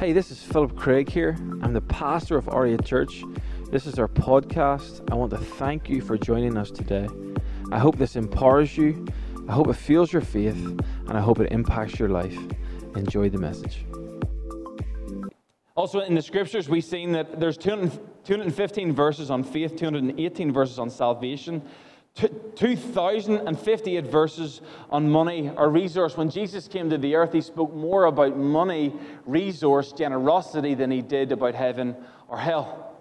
Hey, this is Philip Craig here. I'm the pastor of Aria Church. This is our podcast. I want to thank you for joining us today. I hope this empowers you, I hope it fuels your faith, and I hope it impacts your life. Enjoy the message. Also, in the scriptures, we've seen that there's 215 verses on faith, 218 verses on salvation. 2,058 verses on money or resource. When Jesus came to the earth, he spoke more about money, resource, generosity than he did about heaven or hell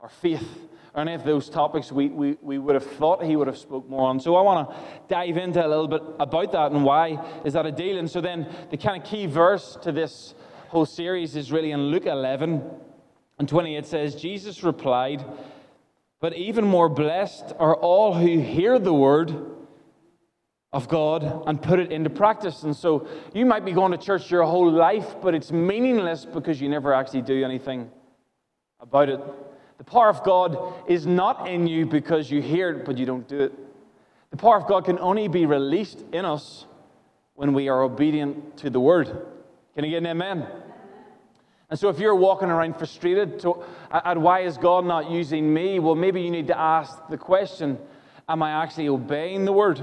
or faith or any of those topics we, we, we would have thought he would have spoke more on. So I want to dive into a little bit about that and why is that a deal. And so then the kind of key verse to this whole series is really in Luke 11 and 20. It says, Jesus replied, but even more blessed are all who hear the word of God and put it into practice. And so you might be going to church your whole life, but it's meaningless because you never actually do anything about it. The power of God is not in you because you hear it, but you don't do it. The power of God can only be released in us when we are obedient to the word. Can you get an amen? And so, if you're walking around frustrated to, at uh, uh, why is God not using me, well, maybe you need to ask the question Am I actually obeying the word?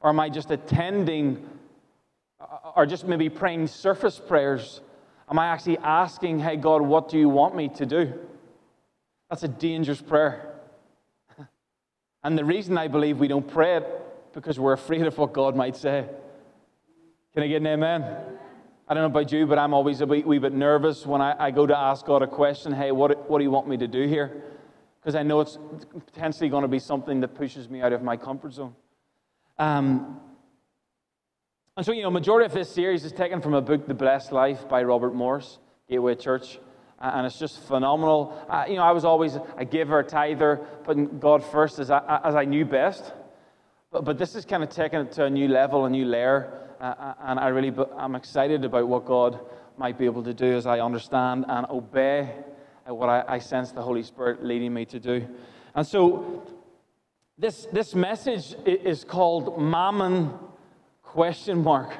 Or am I just attending, uh, or just maybe praying surface prayers? Am I actually asking, Hey, God, what do you want me to do? That's a dangerous prayer. And the reason I believe we don't pray it because we're afraid of what God might say. Can I get an amen? I don't know about you, but I'm always a wee, wee bit nervous when I, I, go to ask God a question hey, what, what do you want me to do here? Because I know it's potentially going to be something that pushes me out of my comfort zone. Um, and so, you know, majority of this series is taken from a book, The Blessed Life by Robert Morris, Gateway Church. And it's just phenomenal. Uh, you know, I was always a giver, a tither, putting God first as I, as I knew best. But, but this is kind of taking it to a new level, a new layer. Uh, uh, and I really, I'm excited about what God might be able to do as I understand and obey what I, I sense the Holy Spirit leading me to do. And so, this, this message is called Mammon question mark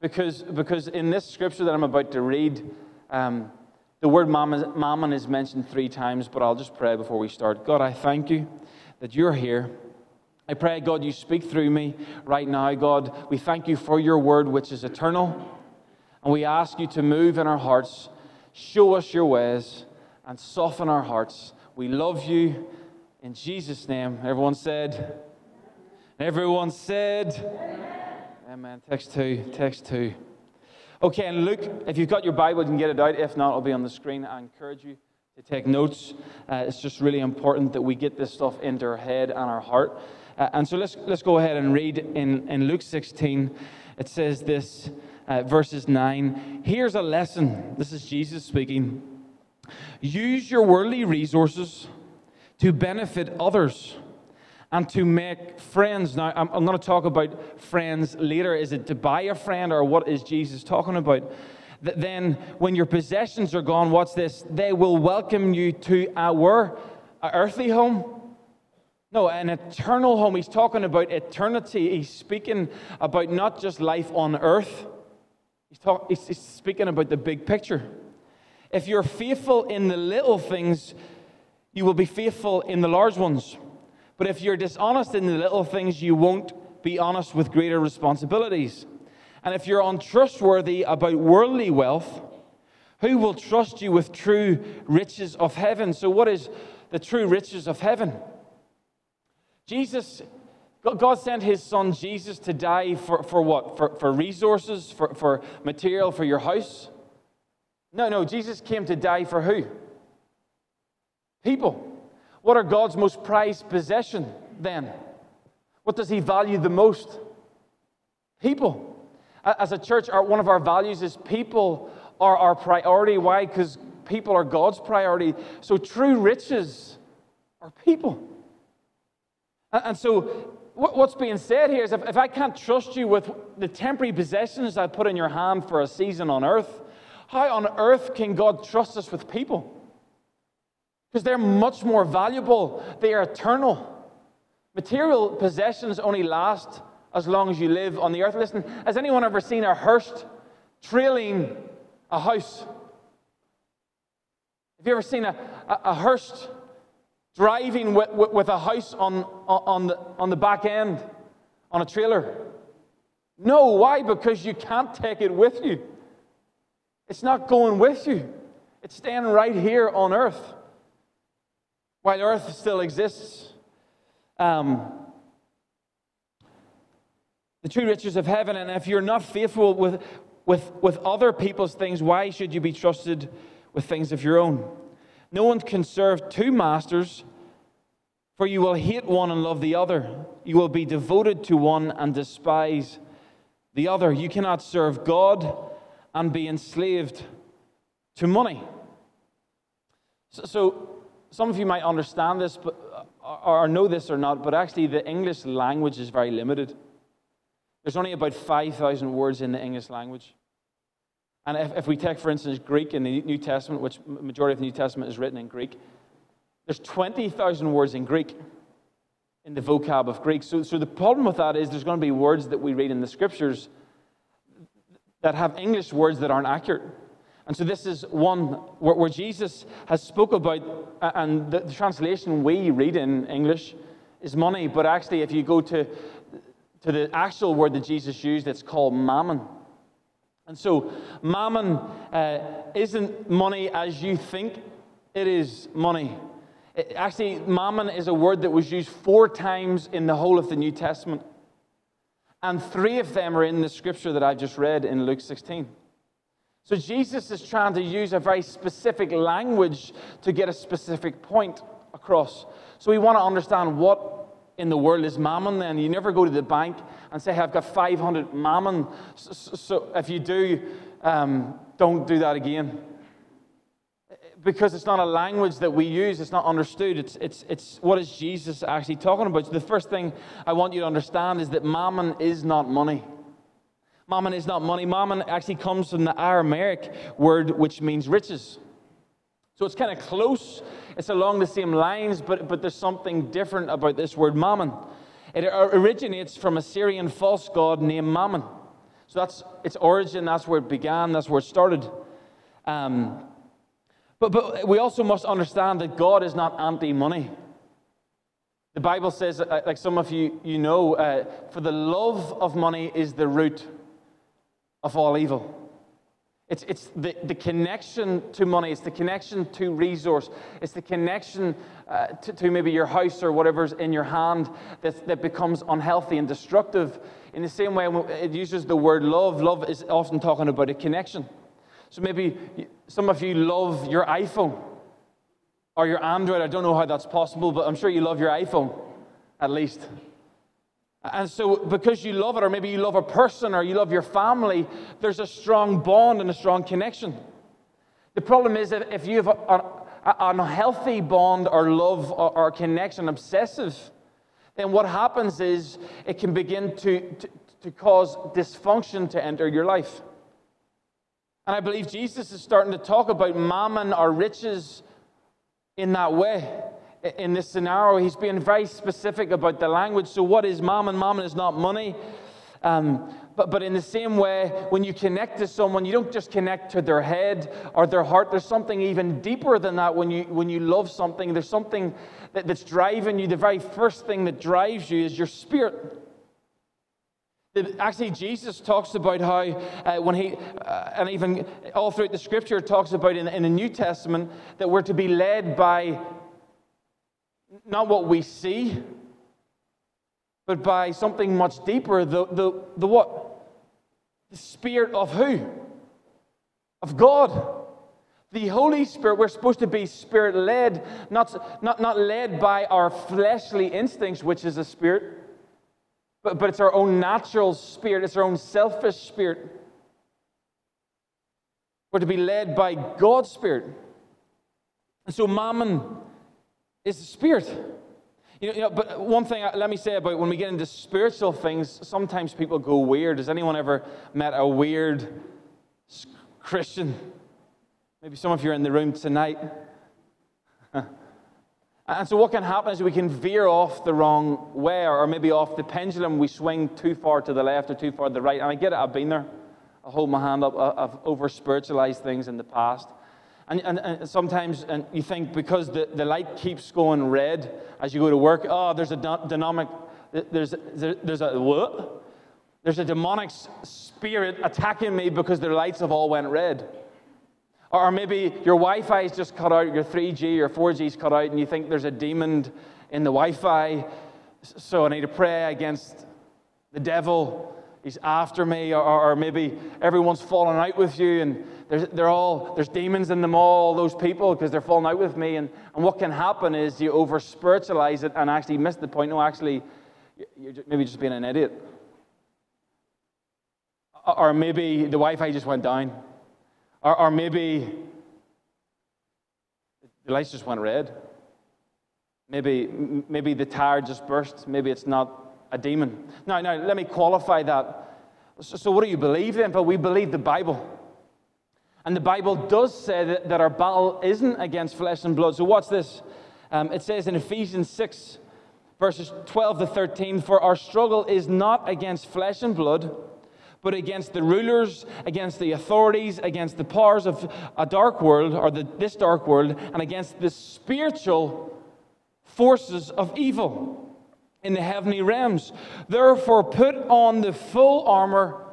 because, because in this scripture that I'm about to read, um, the word mammon, mammon is mentioned three times, but I'll just pray before we start. God, I thank you that you're here. I pray, God, you speak through me right now. God, we thank you for your word, which is eternal. And we ask you to move in our hearts, show us your ways, and soften our hearts. We love you in Jesus' name. Everyone said, Everyone said, Amen. Amen. Text two, text two. Okay, and Luke, if you've got your Bible, you can get it out. If not, it'll be on the screen. I encourage you to take notes. Uh, it's just really important that we get this stuff into our head and our heart. Uh, and so let's, let's go ahead and read in, in Luke 16. It says this, uh, verses 9. Here's a lesson. This is Jesus speaking. Use your worldly resources to benefit others and to make friends. Now, I'm, I'm going to talk about friends later. Is it to buy a friend, or what is Jesus talking about? then, when your possessions are gone, what's this? They will welcome you to our earthly home no, an eternal home. He's talking about eternity. He's speaking about not just life on earth, he's, talk, he's speaking about the big picture. If you're faithful in the little things, you will be faithful in the large ones. But if you're dishonest in the little things, you won't be honest with greater responsibilities. And if you're untrustworthy about worldly wealth, who will trust you with true riches of heaven? So, what is the true riches of heaven? Jesus, God sent his son Jesus to die for, for what? For, for resources, for, for material, for your house? No, no, Jesus came to die for who? People. What are God's most prized possession then? What does he value the most? People. As a church, our, one of our values is people are our priority. Why? Because people are God's priority. So true riches are people. And so, what's being said here is if, if I can't trust you with the temporary possessions I put in your hand for a season on earth, how on earth can God trust us with people? Because they're much more valuable, they are eternal. Material possessions only last as long as you live on the earth. Listen, has anyone ever seen a hearse trailing a house? Have you ever seen a, a, a hearse driving with, with, with a house on, on, the, on the back end, on a trailer? No, why? Because you can't take it with you. It's not going with you, it's staying right here on earth while earth still exists. Um, the true riches of heaven, and if you're not faithful with, with, with other people's things, why should you be trusted with things of your own? No one can serve two masters, for you will hate one and love the other. You will be devoted to one and despise the other. You cannot serve God and be enslaved to money. So, so some of you might understand this, but, or know this or not, but actually the English language is very limited. There's only about 5,000 words in the English language. And if, if we take, for instance, Greek in the New Testament, which majority of the New Testament is written in Greek, there's 20,000 words in Greek, in the vocab of Greek. So, so the problem with that is there's going to be words that we read in the scriptures that have English words that aren't accurate. And so this is one where, where Jesus has spoke about, and the, the translation we read in English is money, but actually if you go to, to the actual word that Jesus used, it's called mammon. And so, mammon uh, isn't money as you think it is money. It, actually, mammon is a word that was used four times in the whole of the New Testament. And three of them are in the scripture that I just read in Luke 16. So, Jesus is trying to use a very specific language to get a specific point across. So, we want to understand what in the world is mammon, then you never go to the bank and say, hey, I've got 500 mammon. So, if you do, um, don't do that again. Because it's not a language that we use, it's not understood. It's, it's, it's what is Jesus actually talking about? So the first thing I want you to understand is that mammon is not money. Mammon is not money. Mammon actually comes from the Aramaic word which means riches. So it's kind of close. It's along the same lines, but, but there's something different about this word mammon. It originates from a Syrian false god named Mammon. So that's its origin, that's where it began, that's where it started. Um, but, but we also must understand that God is not anti money. The Bible says, uh, like some of you, you know, uh, for the love of money is the root of all evil. It's, it's the, the connection to money, it's the connection to resource, it's the connection uh, to, to, maybe your house or whatever's in your hand that, that becomes unhealthy and destructive. In the same way, it uses the word love, love is often talking about a connection. So maybe some of you love your iPhone or your Android. I don't know how that's possible, but I'm sure you love your iPhone at least. And so, because you love it, or maybe you love a person, or you love your family, there's a strong bond and a strong connection. The problem is that if you have an unhealthy bond or love or, or connection, obsessive, then what happens is it can begin to, to, to cause dysfunction to enter your life. And I believe Jesus is starting to talk about mammon or riches in that way in this scenario, he's being very specific about the language. So, what is mammon? Mammon is not money. Um, but, but in the same way, when you connect to someone, you don't just connect to their head or their heart. There's something even deeper than that when you, when you love something. There's something that, that's driving you. The very first thing that drives you is your spirit. Actually, Jesus talks about how, uh, when he, uh, and even all throughout the scripture, talks about in, in the New Testament that we're to be led by not what we see, but by something much deeper. The, the, the what? The Spirit of who? Of God. The Holy Spirit, we're supposed to be spirit led, not, not, not led by our fleshly instincts, which is a spirit, but, but it's our own natural spirit, it's our own selfish spirit. We're to be led by God's Spirit. And so, Mammon is the Spirit. You know, you know, but one thing, uh, let me say about when we get into spiritual things, sometimes people go weird. Has anyone ever met a weird Christian? Maybe some of you are in the room tonight. and so, what can happen is we can veer off the wrong way, or maybe off the pendulum. We swing too far to the left or too far to the right. And I get it, I've been there. I hold my hand up. I've over spiritualized things in the past. And, and, and, sometimes and you think because the, the light keeps going red as you go to work, oh, there's a dynamic, there's, there's a what? There's a demonic spirit attacking me because their lights have all went red. Or maybe your Wi-Fi is just cut out, your 3G or 4G is cut out, and you think there's a demon in the Wi-Fi, so I need to pray against the devil. He's after me, or, or maybe everyone's falling out with you, and there's, they're all, there's demons in them all, those people, because they're falling out with me. And, and what can happen is you over spiritualize it and actually miss the point. No, actually, you're maybe just being an idiot. Or maybe the Wi Fi just went down. Or, or maybe the lights just went red. Maybe, maybe the tire just burst. Maybe it's not a demon. Now, now let me qualify that. So, what do you believe then? But we believe the Bible. And the Bible does say that, that our battle isn't against flesh and blood. So, what's this? Um, it says in Ephesians 6, verses 12 to 13 For our struggle is not against flesh and blood but against the rulers, against the authorities, against the powers of a dark world, or the, this dark world, and against the spiritual forces of evil in the heavenly realms. Therefore, put on the full armor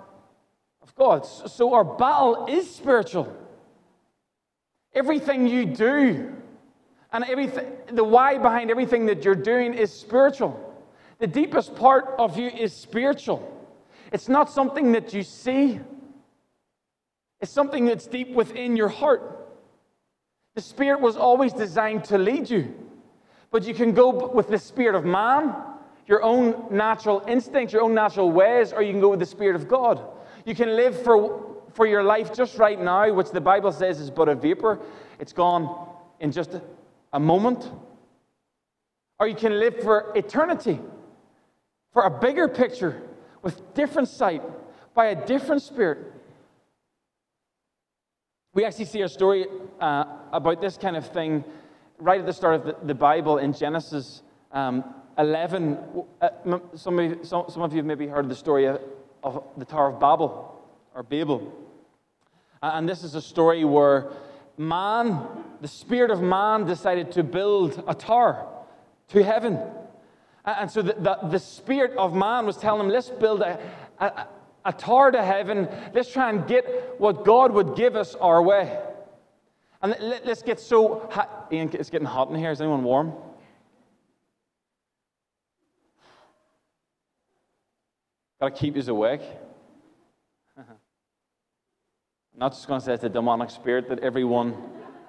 of God. So, our battle is spiritual. Everything you do, and everything, the why behind everything that you're doing is spiritual. The deepest part of you is spiritual. It's not something that you see, it's something that's deep within your heart. The Spirit was always designed to lead you, but you can go with the Spirit of man, your own natural instincts, your own natural ways, or you can go with the Spirit of God. You can live for, for your life just right now, which the Bible says is but a vapor. It's gone in just a, moment. Or you can live for eternity, for a bigger picture, with different sight by a different spirit. We actually see a story uh, about this kind of thing right at the start of the, the Bible in Genesis um, 11. Uh, some, of you, some, of you have maybe heard the story of, the Tower of Babel or Babel. And this is a story where man, the spirit of man, decided to build a tower to heaven. And so the, the, the, spirit of man was telling him, let's build a, a, a tower to heaven. Let's try and get what God would give us our way. And let, us get so hot. Ian, it's getting hot in here. Is anyone warm? Got to keep you awake. I'm not just going to say it's a demonic spirit that everyone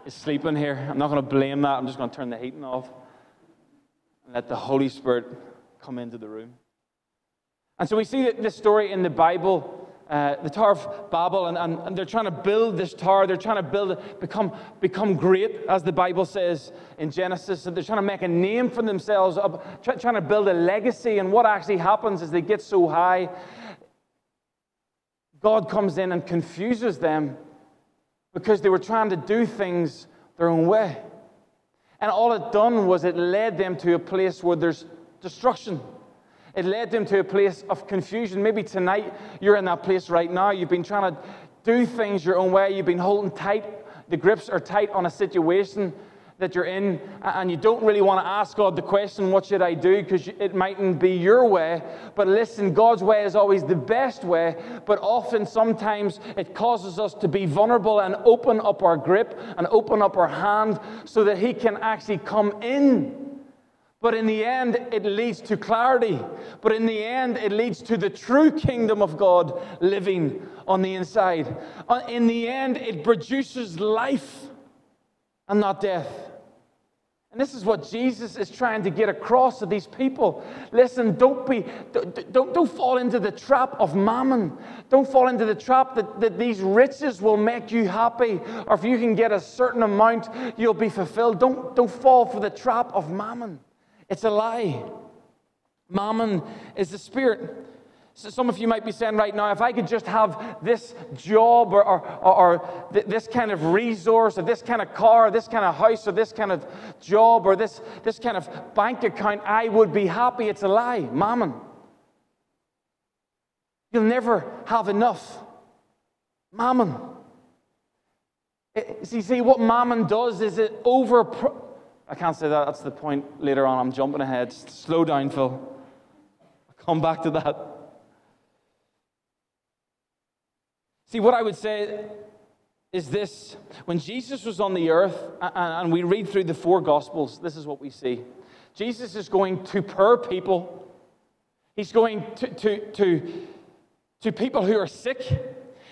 is sleeping here. I'm not going to blame that. I'm just going to turn the heating off and let the Holy Spirit come into the room. And so we see that this story in the Bible, uh, the Tower of Babel, and, and, and, they're trying to build this tower. They're trying to build become, become great, as the Bible says in Genesis. And they're trying to make a name for themselves, try, trying to build a legacy. And what actually happens is they get so high, God comes in and confuses them because they were trying to do things their own way. And all it done was it led them to a place where there's destruction. It led them to a place of confusion. Maybe tonight you're in that place right now. You've been trying to do things your own way. You've been holding tight. The grips are tight on a situation that you're in, and you don't really want to ask God the question, What should I do? because it mightn't be your way. But listen, God's way is always the best way, but often, sometimes, it causes us to be vulnerable and open up our grip and open up our hand so that He can actually come in. But in the end, it leads to clarity. But in the end, it leads to the true kingdom of God living on the inside. Uh, in the end, it produces life and not death. And this is what Jesus is trying to get across to these people. Listen, don't be don't, don't fall into the trap of mammon. Don't fall into the trap that, that these riches will make you happy, or if you can get a certain amount, you'll be fulfilled. Don't, don't fall for the trap of mammon. It's a lie. Mammon is the spirit. So some of you might be saying right now, if I could just have this job or, or, or, this kind of resource or this kind of car or this kind of house or this kind of job or this, this kind of bank account, I would be happy. It's a lie, mammon. You'll never have enough. Mammon. Eh, see, see, what mammon does is it over. I can't say that. That's the point later on. I'm jumping ahead. Slow down, Phil. I'll come back to that. See, what I would say is this when Jesus was on the earth, and we read through the four Gospels, this is what we see. Jesus is going to poor people, he's going to, to, to, to people who are sick,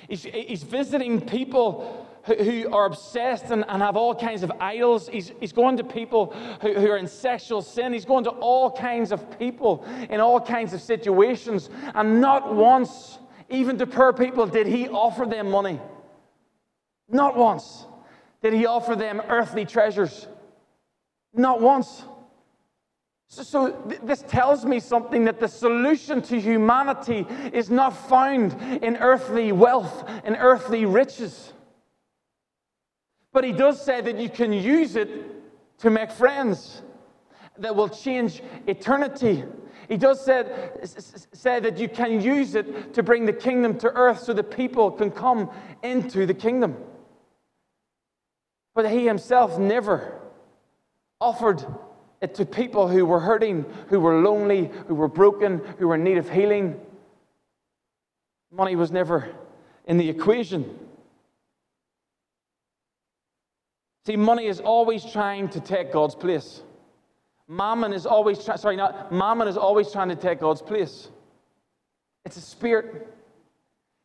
he's, he's visiting people who, are obsessed and, and, have all kinds of idols. He's, he's going to people who, who are in sexual sin. He's going to all kinds of people in all kinds of situations. And not once, even to poor people, did he offer them money. Not once did he offer them earthly treasures. Not once. So, so th- this tells me something that the solution to humanity is not found in earthly wealth and earthly riches. But he does say that you can use it to make friends that will change eternity. He does say, say that you can use it to bring the kingdom to earth so that people can come into the kingdom. But he himself never offered it to people who were hurting, who were lonely, who were broken, who were in need of healing. Money was never in the equation. See, money is always trying to take God's place. Mammon is always trying, sorry, not, mammon is always trying to take God's place. It's a spirit.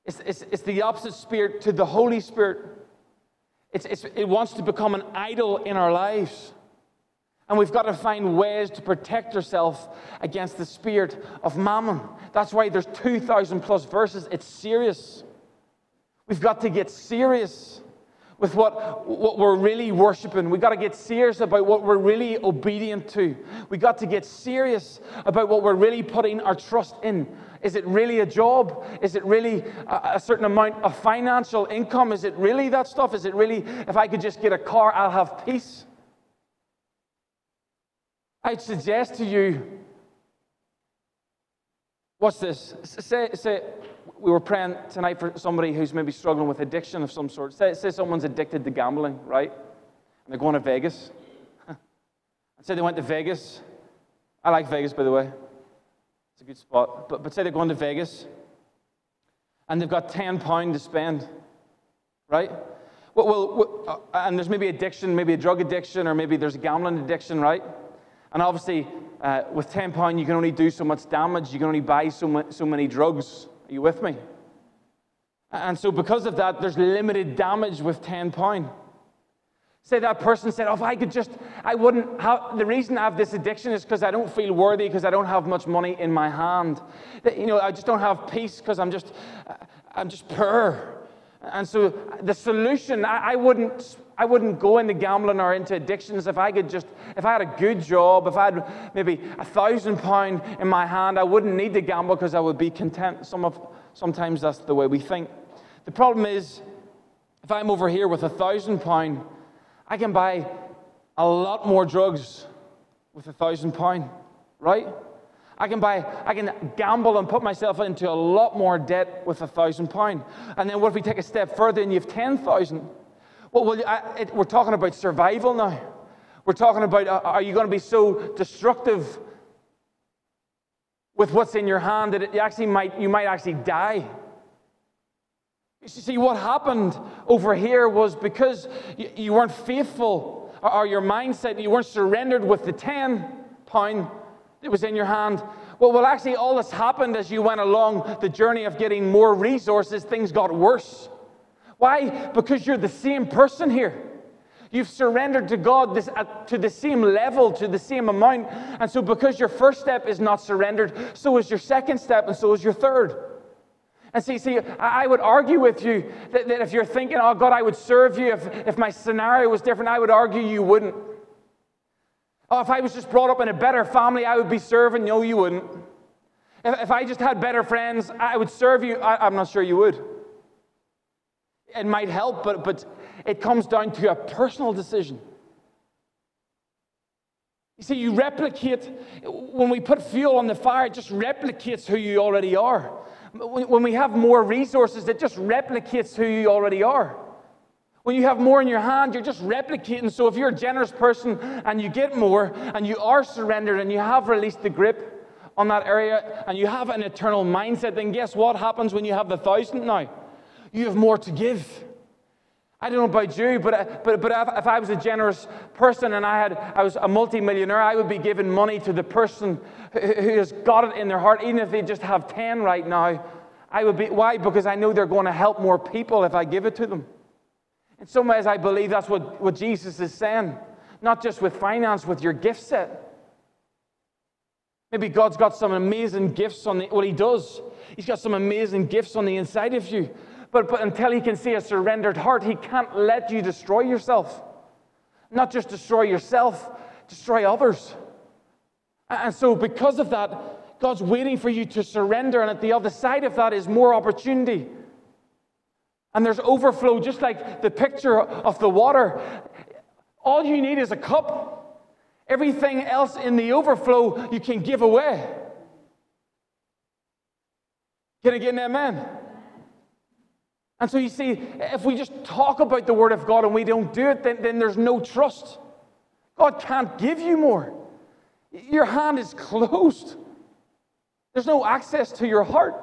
It's, it's, it's the opposite spirit to the Holy Spirit. It's, it's, it wants to become an idol in our lives. And we've got to find ways to protect ourselves against the spirit of mammon. That's why there's 2,000 plus verses. It's serious. We've got to get serious with what, what we're really worshiping. We've got to get serious about what we're really obedient to. We've got to get serious about what we're really putting our trust in. Is it really a job? Is it really a, a certain amount of financial income? Is it really that stuff? Is it really, if I could just get a car, I'll have peace? I'd suggest to you, what's this? Say, say, we were praying tonight for somebody who's maybe struggling with addiction of some sort. Say, say someone's addicted to gambling, right? And they're going to Vegas. I say they went to Vegas. I like Vegas, by the way. It's a good spot. But, but say they're going to Vegas and they've got £10 to spend, right? Well, well, uh, and there's maybe addiction, maybe a drug addiction, or maybe there's a gambling addiction, right? And obviously, uh, with £10, you can only do so much damage. You can only buy so, so many drugs. Are you with me? And so, because of that, there's limited damage with £10. Say that person said, Oh, if I could just, I wouldn't have, the reason I have this addiction is because I don't feel worthy, because I don't have much money in my hand. You know, I just don't have peace because I'm just, uh, I'm just poor. And so the solution, I, I, wouldn't, I wouldn't go into gambling or into addictions if I could just, if I had a good job, if I had maybe a thousand pound in my hand, I wouldn't need to gamble because I would be content. Some of, sometimes that's the way we think. The problem is, if I'm over here with a thousand pound, I can buy a lot more drugs with a thousand pound, right? I can buy, I can gamble and put myself into a lot more debt with a thousand pound. And then what if we take a step further and you have 10,000? Well, well I, it, we're talking about survival now. We're talking about uh, are you going to be so destructive with what's in your hand that it actually might, you might actually die? You see, what happened over here was because you, you weren't faithful, or, or your mindset, you weren't surrendered with the 10 pound it was in your hand. Well, well, actually, all this happened as you went along the journey of getting more resources, things got worse. Why? Because you're the same person here. You've surrendered to God this, uh, to the same level, to the same amount. And so, because your first step is not surrendered, so is your second step, and so is your third. And see, see, I would argue with you that, that if you're thinking, oh, God, I would serve you if, if my scenario was different, I would argue you wouldn't. Oh, if I was just brought up in a better family, I would be serving. No, you wouldn't. If, if I just had better friends, I would serve you. I, I'm not sure you would. It might help, but, but it comes down to a personal decision. You see, you replicate, when we put fuel on the fire, it just replicates who you already are. When we have more resources, it just replicates who you already are. When you have more in your hand, you're just replicating. So if you're a generous person and you get more and you are surrendered and you have released the grip on that area and you have an eternal mindset, then guess what happens when you have the thousand now? You have more to give. I don't know about you, but, but, but if, I was a generous person and I, had, I was a multimillionaire, I would be giving money to the person who, who has got it in their heart, even if they just have 10 right now. I would be, why? Because I know they're going to help more people if I give it to them. In some ways, I believe that's what, what Jesus is saying. Not just with finance, with your gift set. Maybe God's got some amazing gifts on the, well, He does. He's got some amazing gifts on the inside of you. But, but until He can see a surrendered heart, He can't let you destroy yourself. Not just destroy yourself, destroy others. And so, because of that, God's waiting for you to surrender. And at the other side of that is more opportunity. And there's overflow, just like the picture of the water. All you need is a cup. Everything else in the overflow you can give away. Can I get an amen? And so you see, if we just talk about the Word of God and we don't do it, then, then there's no trust. God can't give you more. Your hand is closed, there's no access to your heart.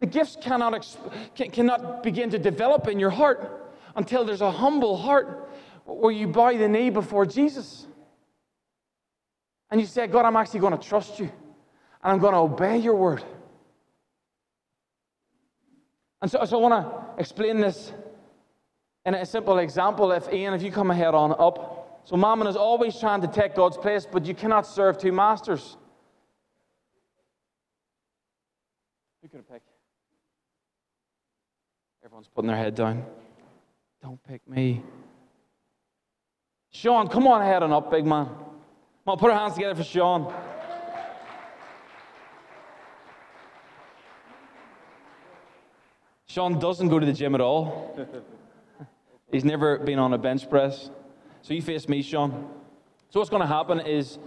The gifts cannot, cannot begin to develop in your heart until there's a humble heart where you bow the knee before Jesus. And you say, God, I'm actually going to trust you and I'm going to obey your word. And so, so I want to explain this in a simple example. If Ian, if you come ahead on up. So Mammon is always trying to take God's place, but you cannot serve two masters. Who could have picked? Everyone's putting their head down. Don't pick me. Sean, come on ahead and up, big man. Come on, put our hands together for Sean. Sean doesn't go to the gym at all. He's never been on a bench press. So you face me, Sean. So what's going to happen is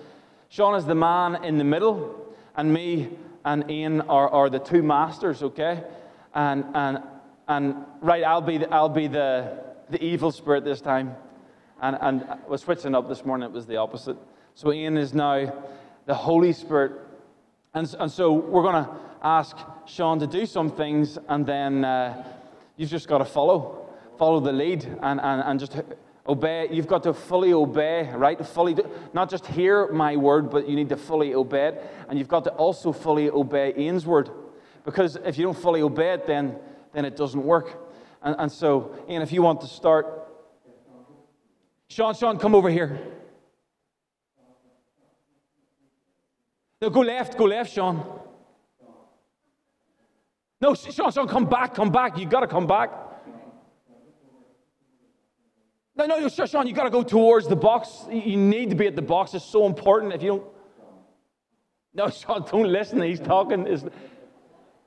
Sean is the man in the middle, and me and Ian are, are the two masters, okay? And, and and right, I'll be the, I'll be the, the evil spirit this time. And, and I was switching up this morning, it was the opposite. So Ian is now the Holy Spirit. And, and so we're going to ask Sean to do some things, and then uh, you've just got to follow, follow the lead, and, and, and just obey. You've got to fully obey, right? To Fully, do, not just hear my word, but you need to fully obey it. And you've got to also fully obey Ian's word. Because if you don't fully obey it, then then it doesn't work. And, and so, Ian, if you want to start, Sean, Sean, come over here. No, go left, go left, Sean. No, Sean, Sean, come back, come back. You got to come back. No, no, Sean, you got to go towards the box. You need to be at the box. It's so important. If you don't, no, Sean, don't listen. He's talking.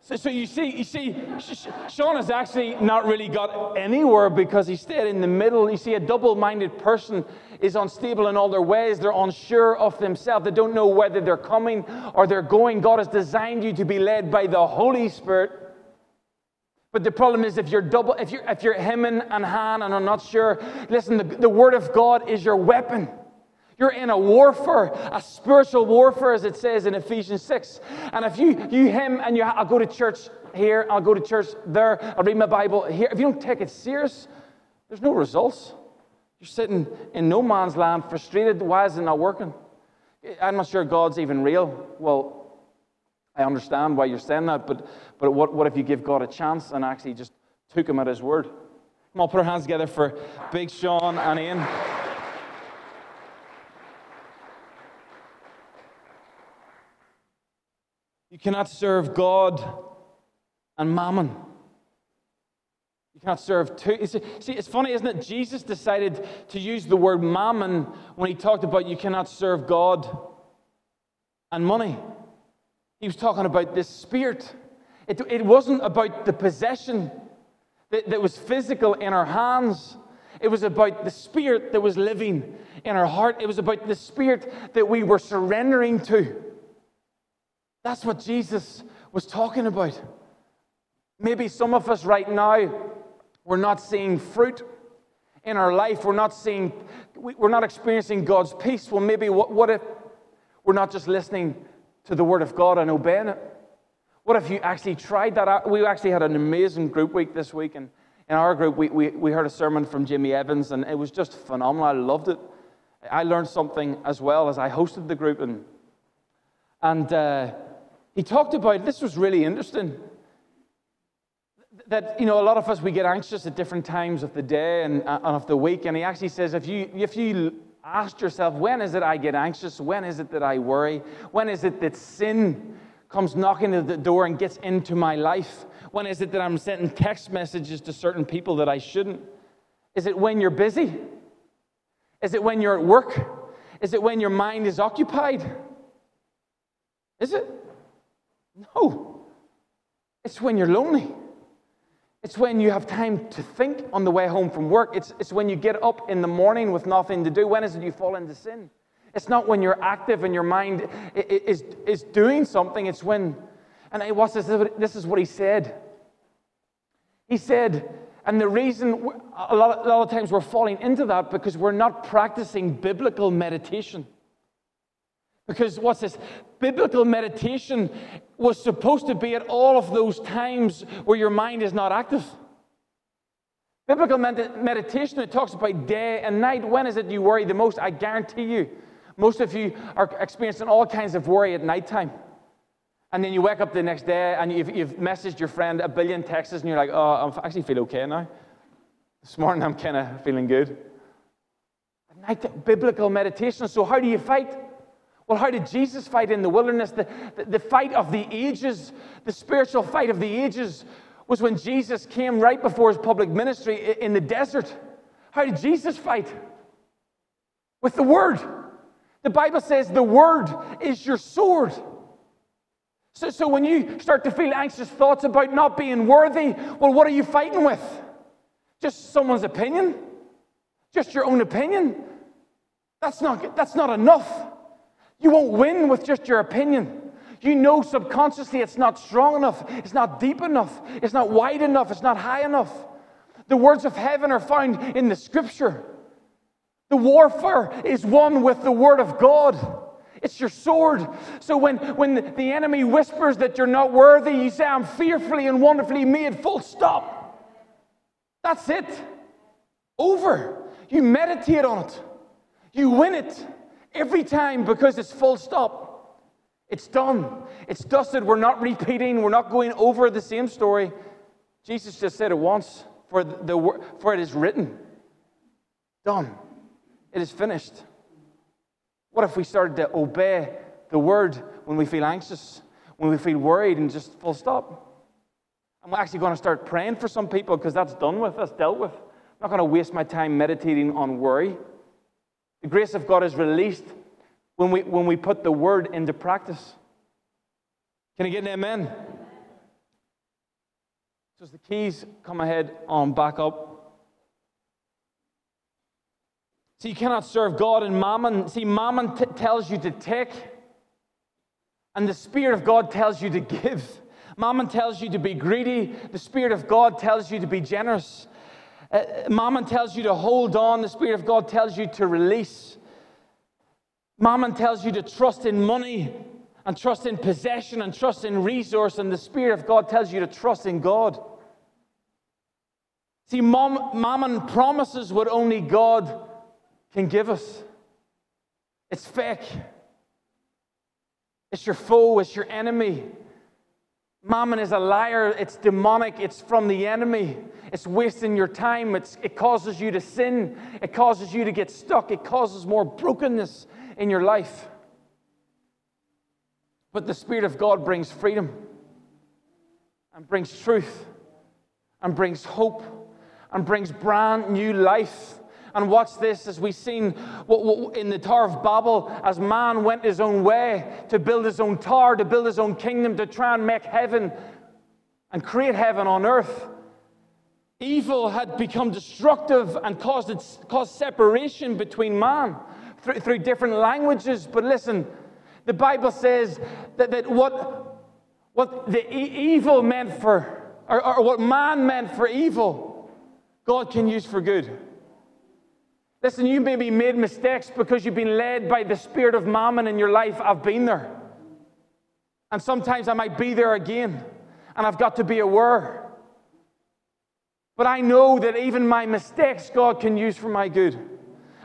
So, so you see, you see, Sean has actually not really got anywhere because he stayed in the middle. You see, a double-minded person is unstable in all their ways. They're unsure of themselves. They don't know whether they're coming or they're going. God has designed you to be led by the Holy Spirit. But the problem is if you're double, if you're if you're hemming and han and I'm not sure, listen, the, the word of God is your weapon. You're in a warfare, a spiritual warfare, as it says in Ephesians 6. And if you, you him and you, I'll go to church here, I'll go to church there, I'll read my Bible here. If you don't take it serious, there's no results. You're sitting in no man's land, frustrated. Why is it not working? I'm not sure God's even real. Well, I understand why you're saying that, but, but what, what if you give God a chance and actually just took him at his word? Come on, put our hands together for Big Sean and Ian. You cannot serve God and mammon. You cannot serve two. See, it's funny, isn't it? Jesus decided to use the word mammon when he talked about you cannot serve God and money. He was talking about this spirit. It, it wasn't about the possession that, that was physical in our hands. It was about the spirit that was living in our heart. It was about the spirit that we were surrendering to. That's what Jesus was talking about. Maybe some of us right now we're not seeing fruit in our life. We're not seeing, we're not experiencing God's peace. Well, maybe what, what if we're not just listening to the Word of God and obeying it? What if you actually tried that out? We actually had an amazing group week this week, and in our group, we, we, we heard a sermon from Jimmy Evans, and it was just phenomenal. I loved it. I learned something as well as I hosted the group, and, and uh, he talked about this was really interesting that you know a lot of us we get anxious at different times of the day and, and of the week and he actually says if you if you asked yourself when is it i get anxious? When is it that i worry? When is it that sin comes knocking at the door and gets into my life? When is it that i'm sending text messages to certain people that i shouldn't? Is it when you're busy? Is it when you're at work? Is it when your mind is occupied? Is it? No. It's when you're lonely it's when you have time to think on the way home from work. It's, it's when you get up in the morning with nothing to do. When is it you fall into sin? It's not when you're active and your mind is, is doing something. It's when, and what's this? This is what he said. He said, and the reason a lot, a lot of times we're falling into that because we're not practicing biblical meditation. Because what's this? Biblical meditation was supposed to be at all of those times where your mind is not active. Biblical med- meditation, it talks about day and night. When is it you worry the most? I guarantee you, most of you are experiencing all kinds of worry at nighttime. And then you wake up the next day and you've, you've messaged your friend a billion texts and you're like, oh, I actually feel okay now. This morning I'm kind of feeling good. Night, biblical meditation. So, how do you fight? Well, how did Jesus fight in the wilderness? The, the, the, fight of the ages, the spiritual fight of the ages, was when Jesus came right before his public ministry in the desert. How did Jesus fight? With the Word. The Bible says the Word is your sword. So, so when you start to feel anxious thoughts about not being worthy, well, what are you fighting with? Just someone's opinion? Just your own opinion? That's not, that's not enough. You won't win with just your opinion. You know subconsciously it's not strong enough, it's not deep enough, it's not wide enough, it's not high enough. The words of heaven are found in the scripture. The warfare is won with the word of God. It's your sword. So when, when the enemy whispers that you're not worthy, you say, I'm fearfully and wonderfully made, full stop. That's it. Over. You meditate on it, you win it every time because it's full stop. It's done. It's dusted. We're not repeating. We're not going over the same story. Jesus just said it once for, the, for it is written. Done. It is finished. What if we started to obey the word when we feel anxious, when we feel worried, and just full stop? I'm actually going to start praying for some people because that's done with, that's dealt with. I'm not going to waste my time meditating on worry. The grace of God is released when we, when we put the word into practice. Can I get an amen? So as the keys come ahead on back up. See, you cannot serve God and mammon. See, mammon t- tells you to take, and the Spirit of God tells you to give. Mammon tells you to be greedy, the Spirit of God tells you to be generous. Uh, Mammon tells you to hold on, the Spirit of God tells you to release. Mammon tells you to trust in money and trust in possession and trust in resource, and the Spirit of God tells you to trust in God. See, Mom, Mammon promises what only God can give us. It's fake. It's your foe, it's your enemy. Mammon is a liar, it's demonic, it's from the enemy. It's wasting your time, it's, it causes you to sin, it causes you to get stuck, it causes more brokenness in your life. But the Spirit of God brings freedom and brings truth and brings hope and brings brand new life and watch this as we've seen in the Tower of Babel, as man went his own way to build his own tower, to build his own kingdom, to try and make heaven and create heaven on earth. Evil had become destructive and caused, caused separation between man through, through different languages. But listen, the Bible says that, that what, what the e- evil meant for, or, or what man meant for evil, God can use for good. Listen, you maybe made mistakes because you've been led by the spirit of mammon in your life. I've been there. And sometimes I might be there again, and I've got to be aware. But I know that even my mistakes, God can use for my good.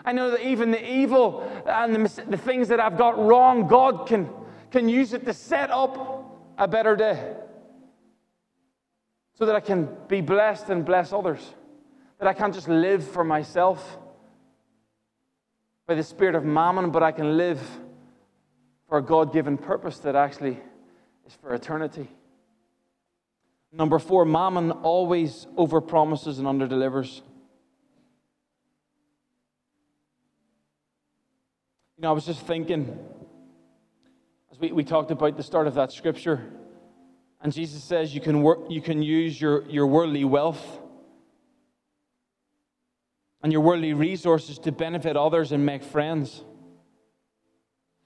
I know that even the evil and the, the things that I've got wrong, God can, can use it to set up a better day so that I can be blessed and bless others. That I can't just live for myself by the spirit of mammon, but I can live for a God given purpose that actually is for eternity. Number four, mammon always overpromises and underdelivers. You know, I was just thinking, as we, we talked about the start of that scripture, and Jesus says you can, work, you can use your, your worldly wealth and your worldly resources to benefit others and make friends.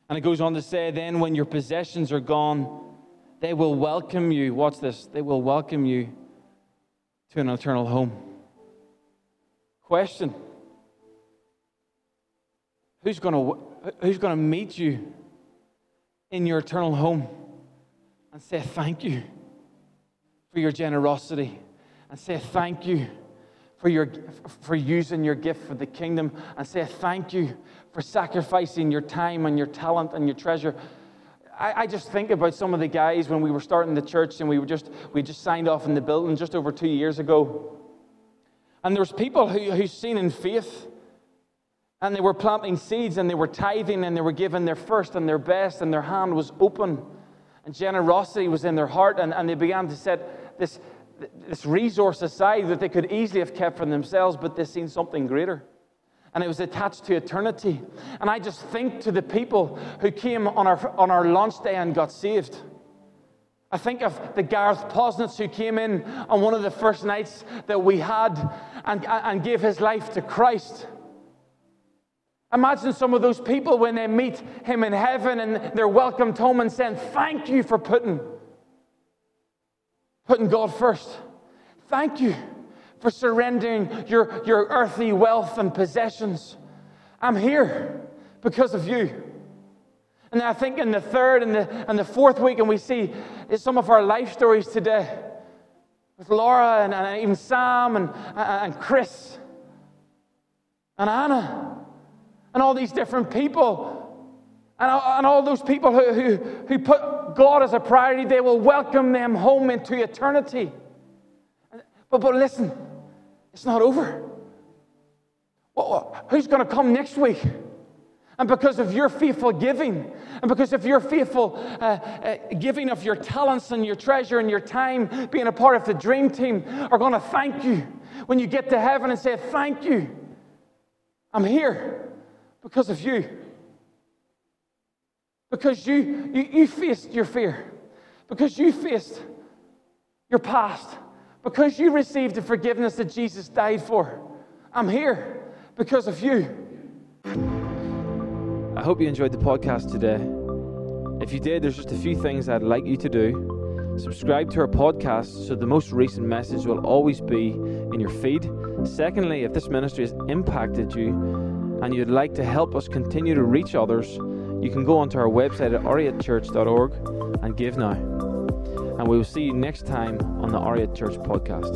And it goes on to say, then when your possessions are gone, they will welcome you. Watch this. They will welcome you to an eternal home. Question Who's going to, who's going to meet you in your eternal home and say thank you for your generosity and say thank you for, your, for using your gift for the kingdom. And say thank you for sacrificing your time and your talent and your treasure. I, I, just think about some of the guys when we were starting the church and we were just we just signed off in the building just over two years ago. And there was people who, who seen in faith and they were planting seeds and they were tithing and they were giving their first and their best and their hand was open. And generosity was in their heart and, and they began to set this, this resource aside that they could easily have kept for themselves, but they've seen something greater and it was attached to eternity. And I just think to the people who came on our, on our launch day and got saved. I think of the Gareth Posnitz who came in on one of the first nights that we had and, and gave his life to Christ. Imagine some of those people when they meet him in heaven and they're welcomed home and saying, Thank you for putting, putting God first. Thank you for surrendering your, your earthly wealth and possessions. I'm here because of you. And I think in the third and the, and the fourth week, and we see some of our life stories today with Laura and, and even Sam and, and Chris and Anna and all these different people. And, and all those people who, who, who put God as a priority, they will welcome them home into eternity. But, but listen, it's not over. Well, who's going to come next week? And because of your faithful giving, and because of your faithful uh, uh, giving of your talents and your treasure and your time, being a part of the dream team, are going to thank you when you get to heaven and say, Thank you. I'm here because of you. Because you, you, you faced your fear, because you faced your past, because you received the forgiveness that Jesus died for. I'm here because of you. I hope you enjoyed the podcast today. If you did, there's just a few things I'd like you to do. Subscribe to our podcast so the most recent message will always be in your feed. Secondly, if this ministry has impacted you and you'd like to help us continue to reach others, you can go onto our website at oriatchurch.org and give now and we will see you next time on the Aria Church podcast.